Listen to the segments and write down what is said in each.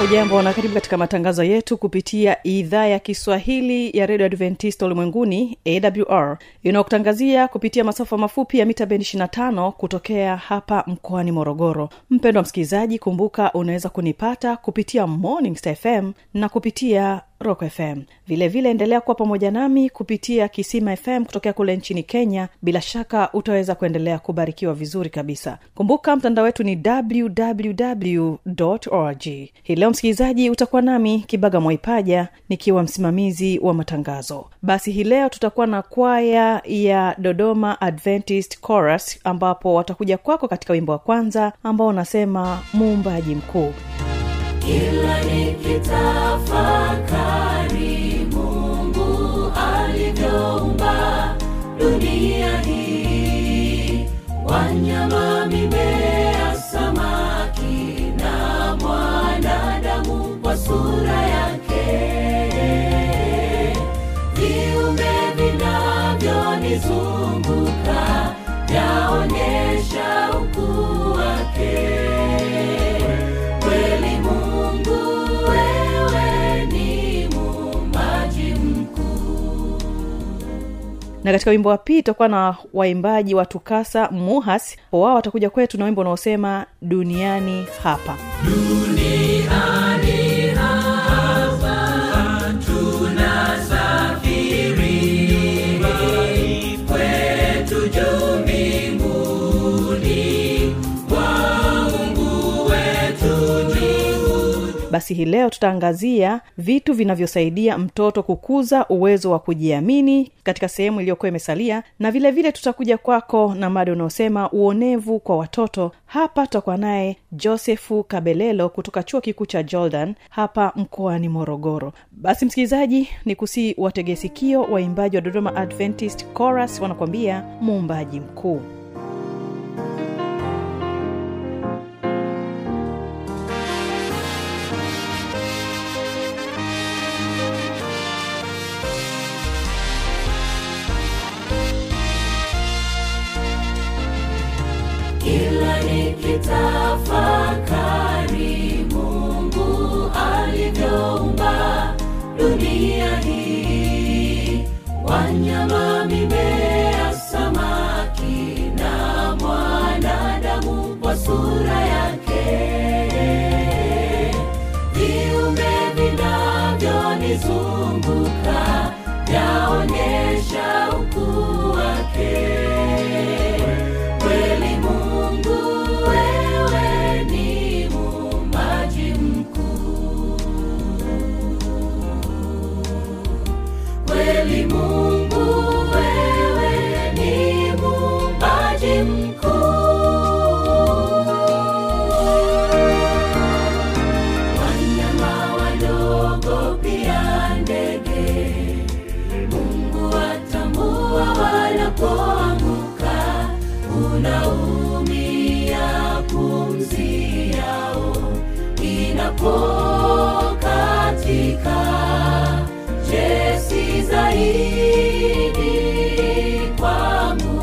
hujambo na karibu katika matangazo yetu kupitia idhaa ya kiswahili ya redio adventista ulimwenguni awr inayokutangazia kupitia masafa mafupi ya mita bendi 25 kutokea hapa mkoani morogoro. Mpendo wa msikilizaji kumbuka unaweza kunipata kupitia morning Star fm na kupitia rock fm vilevile vile endelea kuwa pamoja nami kupitia kisima fm kutokea kule nchini kenya. Bila shaka utaweza kuendelea kubarikiwa vizuri kabisa. Kumbuka mtandao wetu ni www org. Hii leo msikilizaji utakuwa nami kibaga mwaipaja nikiwa msimamizi wa matangazo. Basi hii leo tutakuwa na kwaya ya dodoma adventist chorus ambapo watakuja kwako katika wimbo wa kwanza ambao unasema muumbaji mkuu kila nikitafakari mungu alivyoumba dunia hii wanyama na katika wimbo wa pili tutakuwa na waimbaji wa tukasa muhas. Wao watakuja kwetu na wimbo unaosema duniani hapa. Duniani basi hii leo tutaangazia vitu vinavyosaidia mtoto kukuza uwezo wa kujiamini katika sehemu iliyokuwa imesalia na vile vile tutakuja kwako na mada unaosema uonevu kwa watoto. Hapa tutakuwa naye josefu kabelelo kutoka chuo kikuu cha jordan hapa mkoani morogoro. Basi msikilizaji ni kusii wategesikio waimbaji wa dodoma adventist chorus wanakuambia muumbaji mkuu dunia wanyama mimea samaki na mwanadamu kwa sura yake. Viumbe vinavyonizunguka zaidi kwangu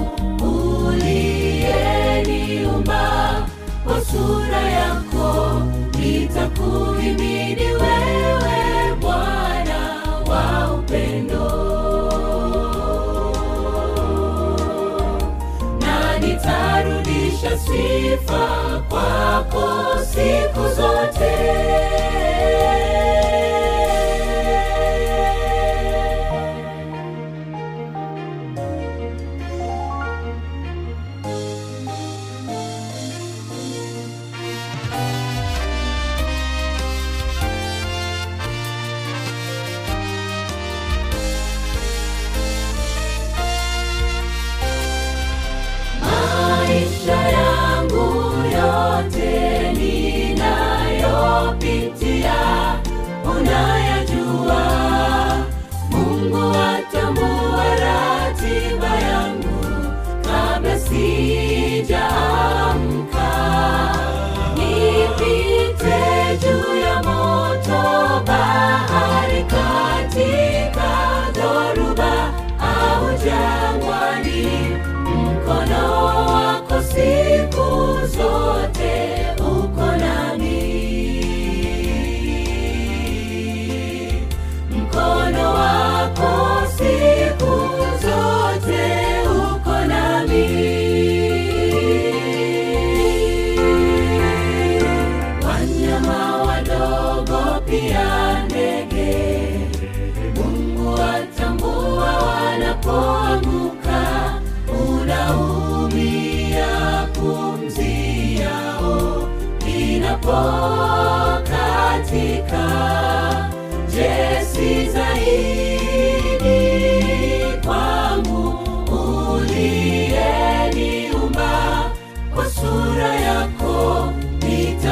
uliyeniumba sura yako nitakuhimidi wewe bwana wa upendo. Na nitarudisha sifa kwako siku zote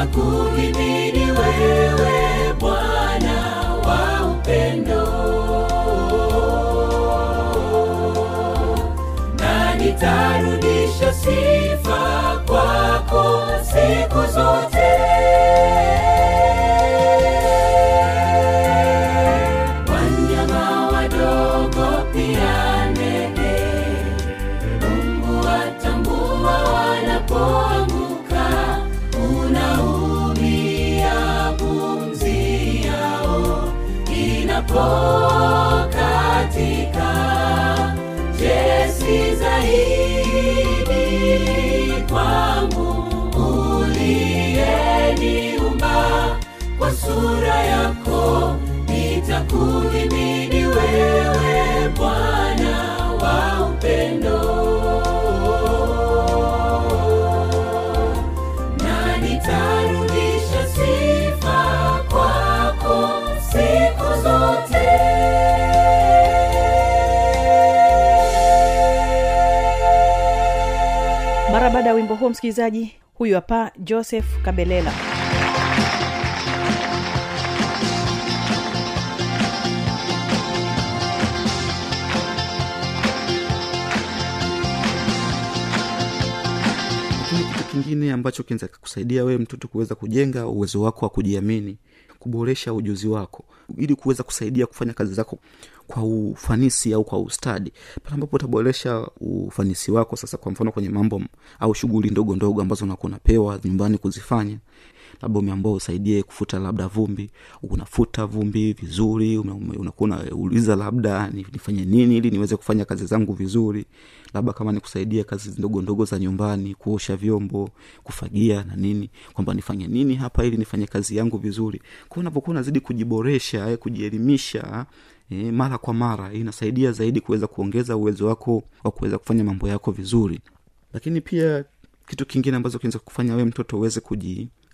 nitakuhimidi wewe bwana wa upendo. Na nitarudisha sifa kwako siku zote huo msikilizaji huyu hapa joseph kabelela. Kingine ambacho kinaweza kusaidia wewe mtoto kuweza kujenga uwezo wako wa kujiamini kuboresha ujuzi wako ili kuweza kusaidia kufanya kazi zako kwa ufanisi au kwa ustadi. Pale ambapo utaboresha ufanisi wako sasa kwa mfano kwenye mambo au shughuli ndogo ndogo ambazo unakuwa unapewa nyumbani kuzifanya labda umeambua usaidie kufuta labda vumbi unafuta vumbi vizuri unakuwa unauliza labda nifanye nini ili niweze kufanya kazi zangu vizuri. Labda kama nikusaidia kazi ndogo ndogo za nyumbani kuosha vyombo kufagia na nini kwamba nifanye nini hapa ili nifanye kazi yangu vizuri. Kwao unapokuwa unazidi kujiboresha eh, kujielimisha e, mara kwa mara inasaidia zaidi kuweza kuongeza uwezo wako wa kuweza kufanya mambo yako vizuri. Lakini pia kitu kingine ambacho kinaweza kufanya wewe mtoto uweze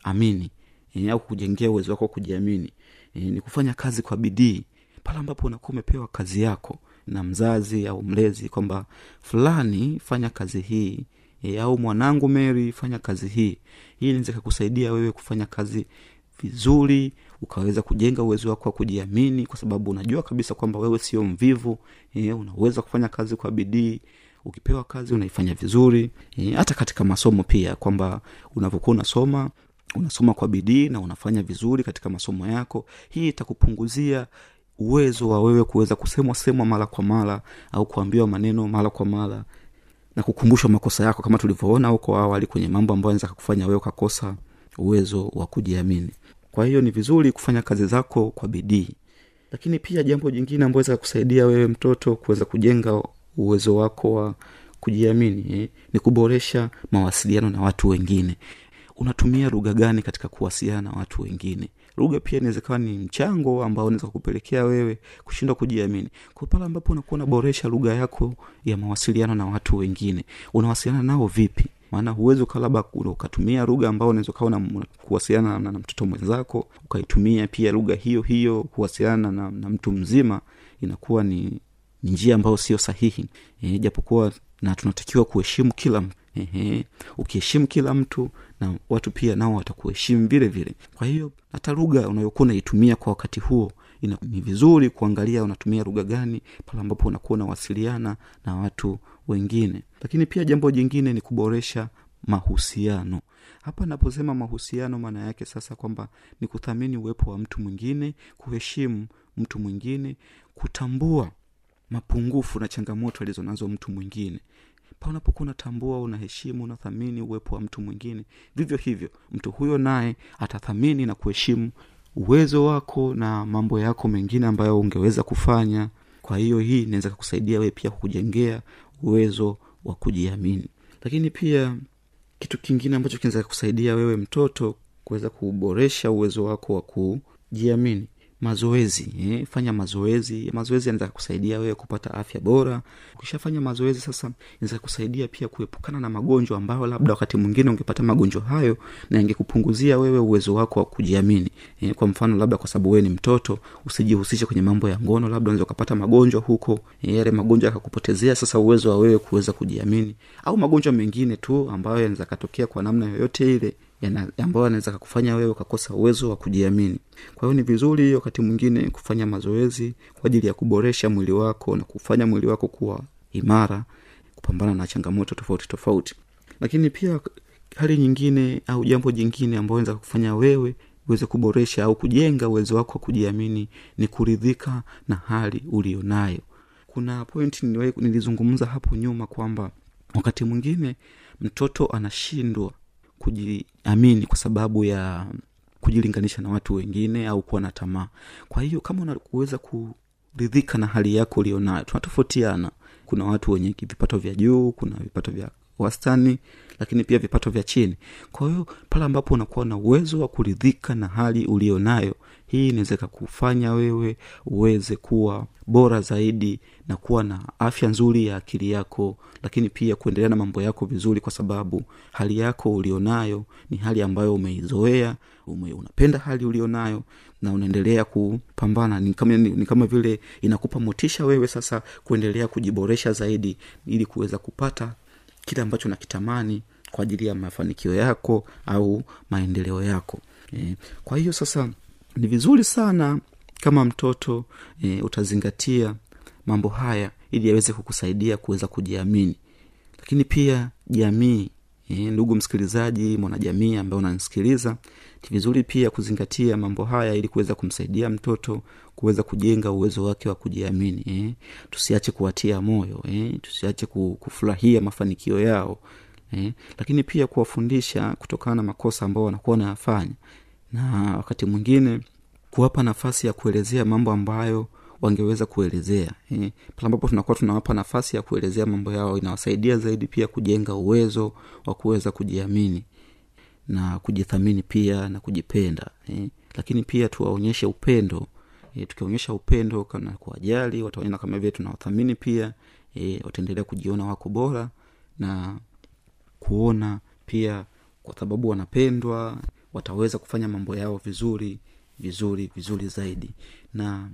kujiamini e, au kujengea uwezo wako wa kujiamini. E, ni kufanya kazi kwa bidii. Pale ambapo unakuwa umepewa kazi yako na mzazi au mlezi kwamba fulani fanya kazi hii. E, au mwanangu meri fanya kazi hii. Hii inaweza kakusaidia wewe kufanya kazi vizuri ukaweza kujenga uwezo wako wa kujiamini kwa sababu unajua kabisa kwamba wewe sio mvivu. E, unaweza kufanya kazi kwa bidii. Ukipewa kazi unaifanya vizuri. E, katika masomo pia kwamba unavyokuwa unasoma unasoma kwa bidii na unafanya vizuri katika masomo yako hii itakupunguzia uwezo wa wewe kuweza kusemwa semwa mara kwa mara au kuambiwa maneno mara kwa mara na kukumbushwa makosa yako. Kama tulivyoona huko awali kwenye mambo ambayo anaweza kufanya wewe ukakosa uwezo wa kujiamini. Kwa hiyo ni vizuri kufanya kazi zako kwa bidii. Lakini pia jambo jingine ambayo weza kusaidia wewe mtoto kuweza kujenga uwezo wako wa kujiamini eh, ni kuboresha mawasiliano na watu wengine unatumia lugha gani katika kuwasiliana na watu wengine? Lugha pia inaweza kawa ni mchango ambao unaweza kupelekea wewe kushindwa kujiamini. Kwa pale ambapo unakuwa unaboresha lugha yako ya mawasiliano na watu wengine unawasiliana nao vipi? Maana huwezi ukawa labda ukatumia lugha ambao unaweza ukawa kuwasiliana na, na mtoto mwenzako ukaitumia pia lugha hiyo hiyo kuwasiliana na, na mtu mzima inakuwa ni ni njia ambayo sio sahihi. E, japokuwa na tunatakiwa kuheshimu kila mtu Ehe, ukiheshimu kila mtu na watu pia nao watakuheshimu vile vile. Kwa hiyo hata lugha unayokuwa unaitumia kwa wakati huo ina, ni vizuri kuangalia unatumia lugha gani pale ambapo unakuwa unawasiliana na watu wengine. Lakini pia jambo jingine ni kuboresha mahusiano. Hapa naposema mahusiano maana yake sasa kwamba ni kuthamini uwepo wa mtu mwingine kuheshimu mtu mwingine kutambua mapungufu na changamoto alizonazo mtu mwingine pa unapokuwa unatambua unaheshimu unathamini uwepo wa mtu mwingine vivyo hivyo mtu huyo naye atathamini na kuheshimu uwezo wako na mambo yako mengine ambayo ungeweza kufanya. Kwa hiyo hii inaweza kusaidia wewe pia kujengea uwezo wa kujiamini. Lakini pia kitu kingine ambacho kinaweza kusaidia wewe mtoto kuweza kuboresha uwezo wako wa kujiamini mazoezi eh, fanya mazoezi. Mazoezi yanaweza kusaidia wewe kupata afya bora. Ukishafanya mazoezi sasa inaweza kusaidia pia kuepukana na magonjwa ambayo labda wakati mwingine ungepata magonjwa hayo na yangekupunguzia wewe uwezo wako wa kujiamini. Eh, kwa mfano labda kwa sababu wewe ni mtoto usijihusishe kwenye mambo ya ngono labda unaweza ukapata magonjwa huko. Eh, yale magonjwa yakakupotezea sasa uwezo wa wewe kuweza kujiamini. Au magonjwa mengine tu ambayo yanaweza katokea kwa namna yoyote ile ambayo anaweza kakufanya wewe ukakosa uwezo wa kujiamini. Kwa hiyo ni vizuri wakati mwingine kufanya mazoezi kwa ajili ya kuboresha mwili wako na kufanya mwili wako kuwa imara kupambana na changamoto tofauti tofauti. Lakini pia hali nyingine au jambo jingine ambayo naweza kufanya wewe uweze kuboresha au kujenga uwezo wako wa kujiamini ni kuridhika na hali ulionayo. Kuna point nilizungumza hapo nyuma kwamba wakati mwingine mtoto anashindwa kujiamini kwa sababu ya kujilinganisha na watu wengine au kuwa na tamaa. Kwa hiyo kama unaweza kuridhika na hali yako ulionayo tunatofautiana. Kuna watu wenye vipato vya juu kuna vipato vya wastani lakini pia vipato vya chini. Kwa hiyo pale ambapo unakuwa na uwezo wa kuridhika na hali ulionayo hii inaweza kufanya wewe uweze kuwa bora zaidi na kuwa na afya nzuri ya akili yako lakini pia kuendelea na mambo yako vizuri kwa sababu hali yako ulionayo ni hali ambayo umeizoea ume, unapenda hali ulionayo na unaendelea kupambana. Ni kama, ni, ni kama vile inakupa motisha wewe sasa kuendelea kujiboresha zaidi ili kuweza kupata kile ambacho nakitamani kwa ajili ya mafanikio yako au maendeleo yako. E, kwa hiyo sasa ni vizuri sana kama mtoto e, utazingatia mambo haya ili yaweze kukusaidia kuweza kujiamini. Lakini pia jamii e, ndugu msikilizaji mwanajamii ambaye unanisikiliza ni vizuri pia kuzingatia mambo haya ili kuweza kumsaidia mtoto kuweza kujenga uwezo wake wa kujiamini e, tusiache kuwatia moyo e, tusiache kufurahia mafanikio yao e, lakini pia kuwafundisha kutokana na makosa ambao wanakuwa wanayafanya na wakati mwingine kuwapa nafasi ya kuelezea mambo ambayo wangeweza kuelezea eh. pale ambapo tunakuwa tunawapa nafasi ya kuelezea mambo yao inawasaidia zaidi pia kujenga uwezo wa kuweza kujiamini na kujithamini pia na kujipenda eh. lakini pia tuwaonyeshe upendo eh, tukionyesha upendo kana kuwajali wataona kama vile tunawathamini pia eh, wataendelea kujiona wako bora na kuona pia kwa sababu wanapendwa wataweza kufanya mambo yao vizuri vizuri vizuri zaidi. Na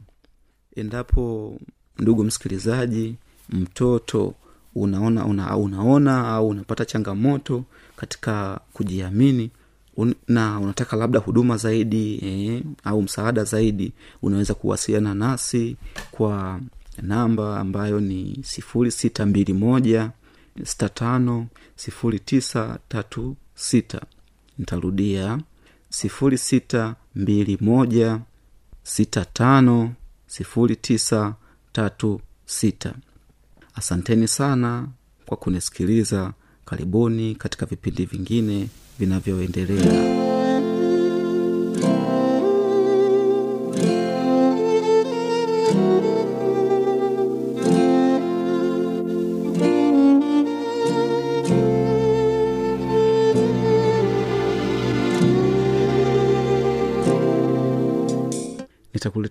endapo ndugu msikilizaji mtoto unaona una, unaona au unapata changamoto katika kujiamini un, na unataka labda huduma zaidi eh, au msaada zaidi unaweza kuwasiliana nasi kwa namba ambayo ni sifuri sita mbili moja sita tano sifuri tisa tatu sita nitarudia sifuri sita mbili moja sita tano sifuri tisa tatu sita. Asanteni sana kwa kunisikiliza. Karibuni katika vipindi vingine vinavyoendelea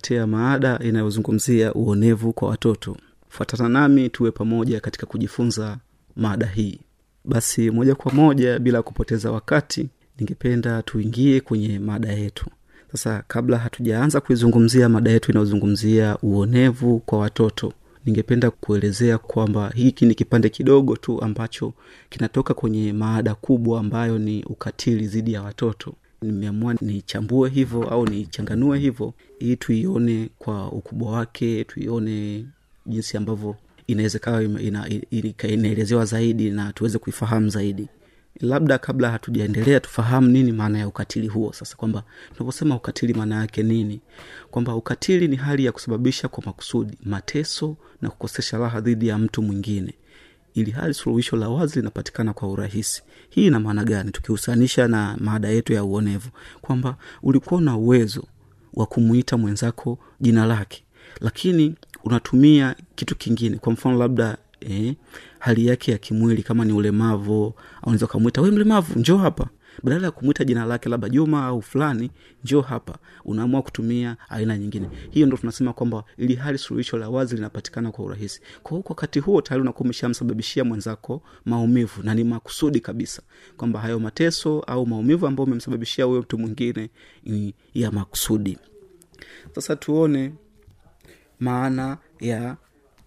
nitakuletea maada inayozungumzia uonevu kwa watoto. Fuatana nami tuwe pamoja katika kujifunza maada hii. Basi moja kwa moja bila kupoteza wakati ningependa tuingie kwenye mada yetu. Sasa kabla hatujaanza kuizungumzia mada yetu inayozungumzia uonevu kwa watoto ningependa kuelezea kwamba hiki ni kipande kidogo tu ambacho kinatoka kwenye maada kubwa ambayo ni ukatili dhidi ya watoto nimeamua nichambue hivyo au nichanganue hivyo ili tuione kwa ukubwa wake tuione jinsi ambavyo inaweza ina, inaelezewa zaidi na tuweze kuifahamu zaidi. Labda kabla hatujaendelea tufahamu nini maana ya ukatili huo. Sasa kwamba tunaposema ukatili maana yake nini? Kwamba ukatili ni hali ya kusababisha kwa makusudi mateso na kukosesha raha dhidi ya mtu mwingine ili hali suluhisho la wazi linapatikana kwa urahisi. Hii ina maana gani? Tukihusanisha na maada yetu ya uonevu kwamba ulikuwa na uwezo wa kumwita mwenzako jina lake lakini unatumia kitu kingine. Kwa mfano labda eh, hali yake ya kimwili kama ni ulemavu unaweza ukamwita we mlemavu njoo hapa badala ya kumwita jina lake labda juma au fulani njoo hapa. Unaamua kutumia aina nyingine. Hiyo ndo tunasema kwamba ili hali suluhisho la wazi linapatikana kwa urahisi. Kwa kwa wakati huo tayari unakuwa umeshamsababishia mwenzako maumivu na ni makusudi kabisa kwamba hayo mateso au maumivu ambayo umemsababishia huyo mtu mwingine ni ya makusudi. Sasa tuone maana ya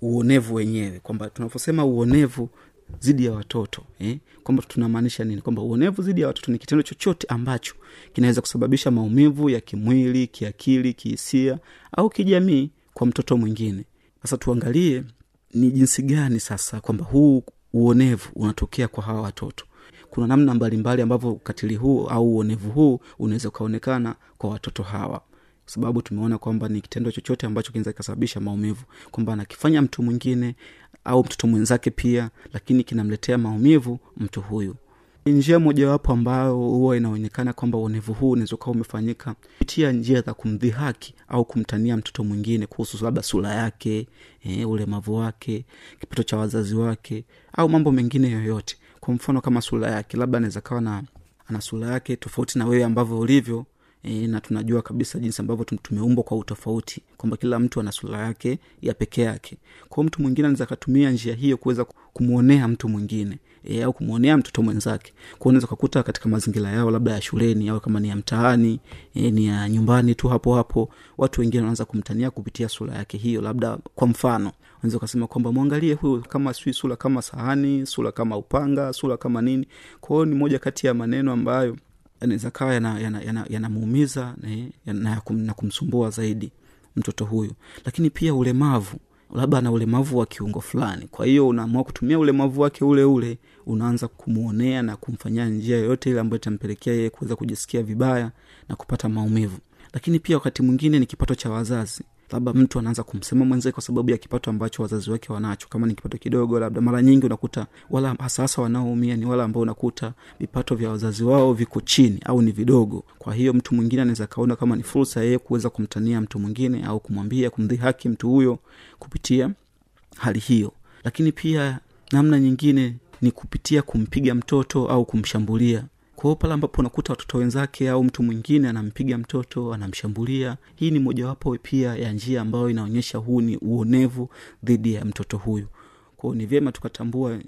uonevu wenyewe kwamba tunavyosema uonevu dhidi ya watoto eh? kwamba tunamaanisha nini? Kwamba uonevu dhidi ya watoto ni kitendo chochote ambacho kinaweza kusababisha maumivu ya kimwili kiakili kihisia au kijamii kwa mtoto mwingine. Sasa tuangalie ni jinsi gani sasa kwamba huu uonevu unatokea kwa hawa watoto. Kuna namna mbalimbali ambavyo ukatili huu au uonevu huu unaweza ukaonekana kwa watoto hawa. Kwa sababu tumeona kwamba ni kitendo chochote ambacho kinaweza kikasababisha maumivu. Kwamba anakifanya mtu mwingine au mtoto mwenzake pia lakini kinamletea maumivu mtu huyu. Njia mojawapo ambayo huwa inaonekana kwamba uonevu huu unaweza ukawa umefanyika kupitia njia za kumdhihaki au kumtania mtoto mwingine kuhusu labda sura yake e, ulemavu wake kipato cha wazazi wake au mambo mengine yoyote. Kwa mfano kama sura yake labda anaweza kawa na ana sura yake tofauti na wewe ambavyo ulivyo e, na tunajua kabisa jinsi ambavyo tum- tumeumbwa kwa utofauti kwamba kila mtu ana sura yake ya peke yake. Kwao mtu mwingine anaweza akatumia njia hiyo kuweza kumwonea mtu mwingine e, au kumwonea mtoto mwenzake. Kwao ukakuta katika mazingira yao labda ya shuleni au kama ni ya mtaani e, ni ya nyumbani tu hapo hapo watu wengine wanaanza kumtania kupitia sura yake hiyo. Labda kwa mfano unaweza ukasema kwamba mwangalie huyu kama sui sura kama sahani sura kama upanga sura kama nini. Kwa hiyo ni moja kati ya maneno ambayo yanaweza kawa yanamuumiza yana, yana, yana- na, na kumsumbua zaidi mtoto huyu. Lakini pia ulemavu labda ana ulemavu wa kiungo fulani. Kwa hiyo unaamua kutumia ulemavu wake ule ule unaanza kumwonea na kumfanyia njia yoyote ile ambayo itampelekea yeye kuweza kujisikia vibaya na kupata maumivu. Lakini pia wakati mwingine ni kipato cha wazazi labda mtu anaanza kumsema mwenzake kwa sababu ya kipato ambacho wazazi wake wanacho. Kama ni kipato kidogo labda mara nyingi unakuta wala hasa hasa wanaoumia ni wale ambao unakuta vipato vya wazazi wao viko chini au ni vidogo. Kwa hiyo mtu mwingine anaweza kaona kama ni fursa yeye kuweza kumtania mtu mwingine au kumwambia kumdhihaki mtu huyo kupitia hali hiyo. Lakini pia namna nyingine ni kupitia kumpiga mtoto au kumshambulia kwa hiyo pale ambapo unakuta watoto wenzake au mtu mwingine anampiga mtoto anamshambulia. Hii ni mojawapo pia ya njia ambayo inaonyesha huu ni uonevu dhidi ya mtoto huyu. Kwao ni vyema tukatambua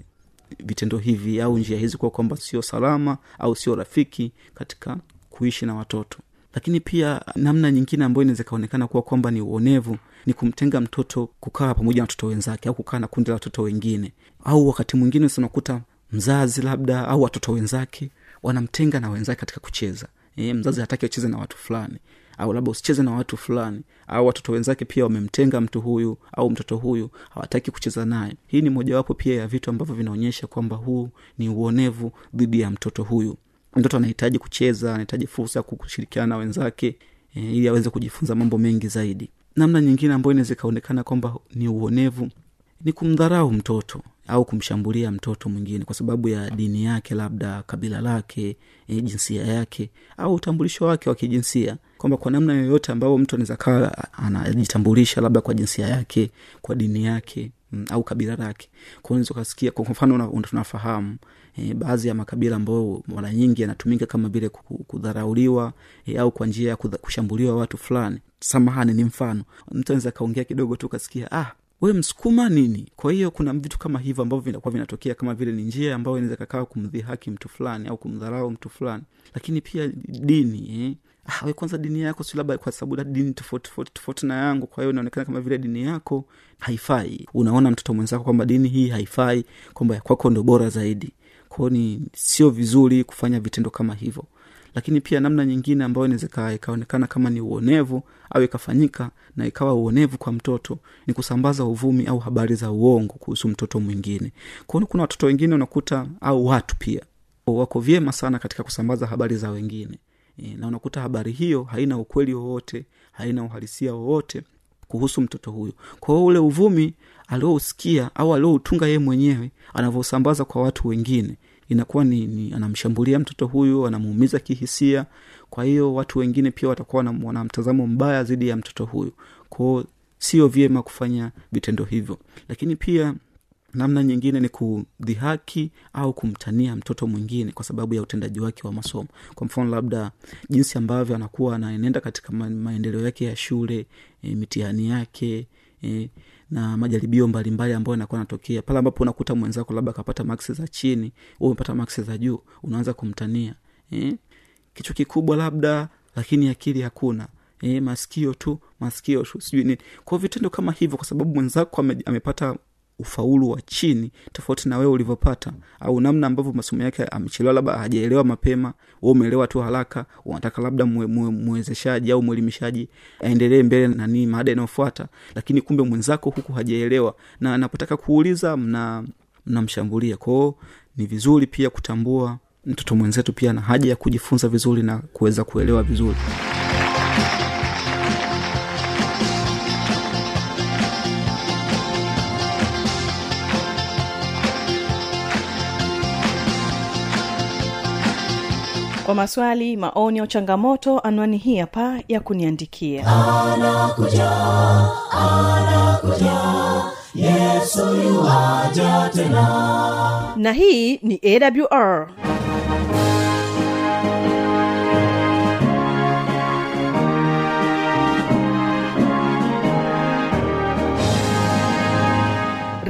vitendo hivi au njia hizi kuwa kwamba sio salama au sio rafiki katika kuishi na watoto. Lakini pia namna nyingine ambayo inaweza ikaonekana kuwa kwamba ni uonevu ni kumtenga mtoto kukaa pamoja na watoto wenzake au kukaa na kundi la watoto wengine. Au wakati mwingine unakuta mzazi labda au watoto wenzake wanamtenga na wenzake katika kucheza. E, mzazi hataki acheze na watu fulani. Au labda usicheze na watu fulani. Au watoto wenzake pia wamemtenga mtu huyu au mtoto huyu hawataki kucheza naye. Hii ni mojawapo pia ya vitu ambavyo vinaonyesha kwamba huu ni uonevu dhidi ya mtoto huyu. Mtoto anahitaji kucheza anahitaji fursa ya kushirikiana na wenzake e, ili aweze kujifunza mambo mengi zaidi. Namna nyingine ambayo inaweza ikaonekana kwamba ni uonevu ni kumdharau mtoto au kumshambulia mtoto mwingine kwa sababu ya dini yake labda kabila lake e, jinsia yake au utambulisho wake wa kijinsia. Kwamba kwa namna yoyote ambayo mtu anaweza kawa anajitambulisha labda kwa jinsia yake kwa dini yake m, au kabila lake. Kwa kwa mfano una- una- tunafahamu e, baadhi ya makabila ambayo mara nyingi yanatumika kama vile ku- kudharauliwa e, au kwa njia ya kushambuliwa watu fulani. Samahani ni mfano. Mtu anaweza kaongea kidogo tu kasikia ah we msukuma nini? Kwa hiyo kuna vitu kama hivyo ambavyo vinakuwa vinatokea kama vile ni njia ambayo inaweza kakaa kumdhihaki mtu fulani au kumdharau mtu fulani. Lakini pia dini eh? ah, kwanza dini yako si labda kwa sababu dini tofauti tofauti tofauti na yangu. Kwa hiyo inaonekana kama vile dini yako haifai. Unaona mtoto mwenzako kwamba dini hii haifai kwamba kwako ndo bora zaidi. Kwao ni sio vizuri kufanya vitendo kama hivyo lakini pia namna nyingine ambayo inaweza ikaonekana kama ni uonevu au ikafanyika na ikawa uonevu kwa mtoto ni kusambaza uvumi au habari za uongo kuhusu mtoto mwingine. Kwao kuna watoto wengine unakuta au watu pia wako vyema sana katika kusambaza habari za wengine. E, na unakuta habari hiyo haina ukweli wowote haina uhalisia wowote kuhusu mtoto huyo. Kwa ule uvumi aliousikia au alioutunga yeye mwenyewe anavyosambaza kwa watu wengine inakuwa ni, ni anamshambulia mtoto huyu anamuumiza kihisia. Kwa hiyo watu wengine pia watakuwa wana- mtazamo mbaya dhidi ya mtoto huyu. Kwao sio vyema kufanya vitendo hivyo. Lakini pia namna nyingine ni kudhihaki au kumtania mtoto mwingine kwa sababu ya utendaji wake wa masomo. Kwa mfano labda jinsi ambavyo anakuwa anaenenda katika maendeleo yake ya shule e, mitihani yake e, na majaribio mbalimbali ambayo anakuwa yanatokea. Pale ambapo unakuta mwenzako labda akapata maksi za chini u umepata maksi za juu unaanza kumtania. Eh? kichwa kikubwa labda lakini akili hakuna. Eh, masikio tu masikio tu sijui nini kwao vitendo kama hivyo kwa sababu mwenzako ame, amepata ufaulu wa chini tofauti na wewe ulivyopata au namna ambavyo masomo yake amechelewa labda hajaelewa mapema we umeelewa tu haraka unataka labda mwezeshaji mwe- au mwelimishaji aendelee mbele na nini maada inayofuata lakini kumbe mwenzako huku hajaelewa na anapotaka kuuliza mna mnamshambulia. Kwao ni vizuri pia kutambua mtoto mwenzetu pia na haja ya kujifunza vizuri na kuweza kuelewa vizuri kwa maswali maoni au changamoto anwani hii hapa ya kuniandikia. Na hii ni awr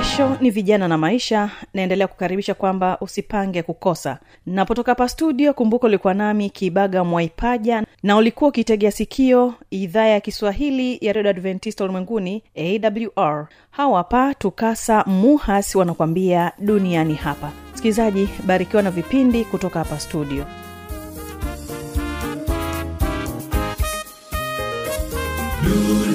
kesho ni vijana na maisha. Naendelea kukaribisha kwamba usipange kukosa. Napotoka hapa studio kumbuka ulikuwa nami kibaga mwaipaja na ulikuwa ukitegea sikio idhaa ya kiswahili ya redio adventista ulimwenguni awr hawa hapa tukasa muhas wanakuambia duniani hapa. Msikilizaji barikiwa na vipindi kutoka hapa studio. Tunaposafiri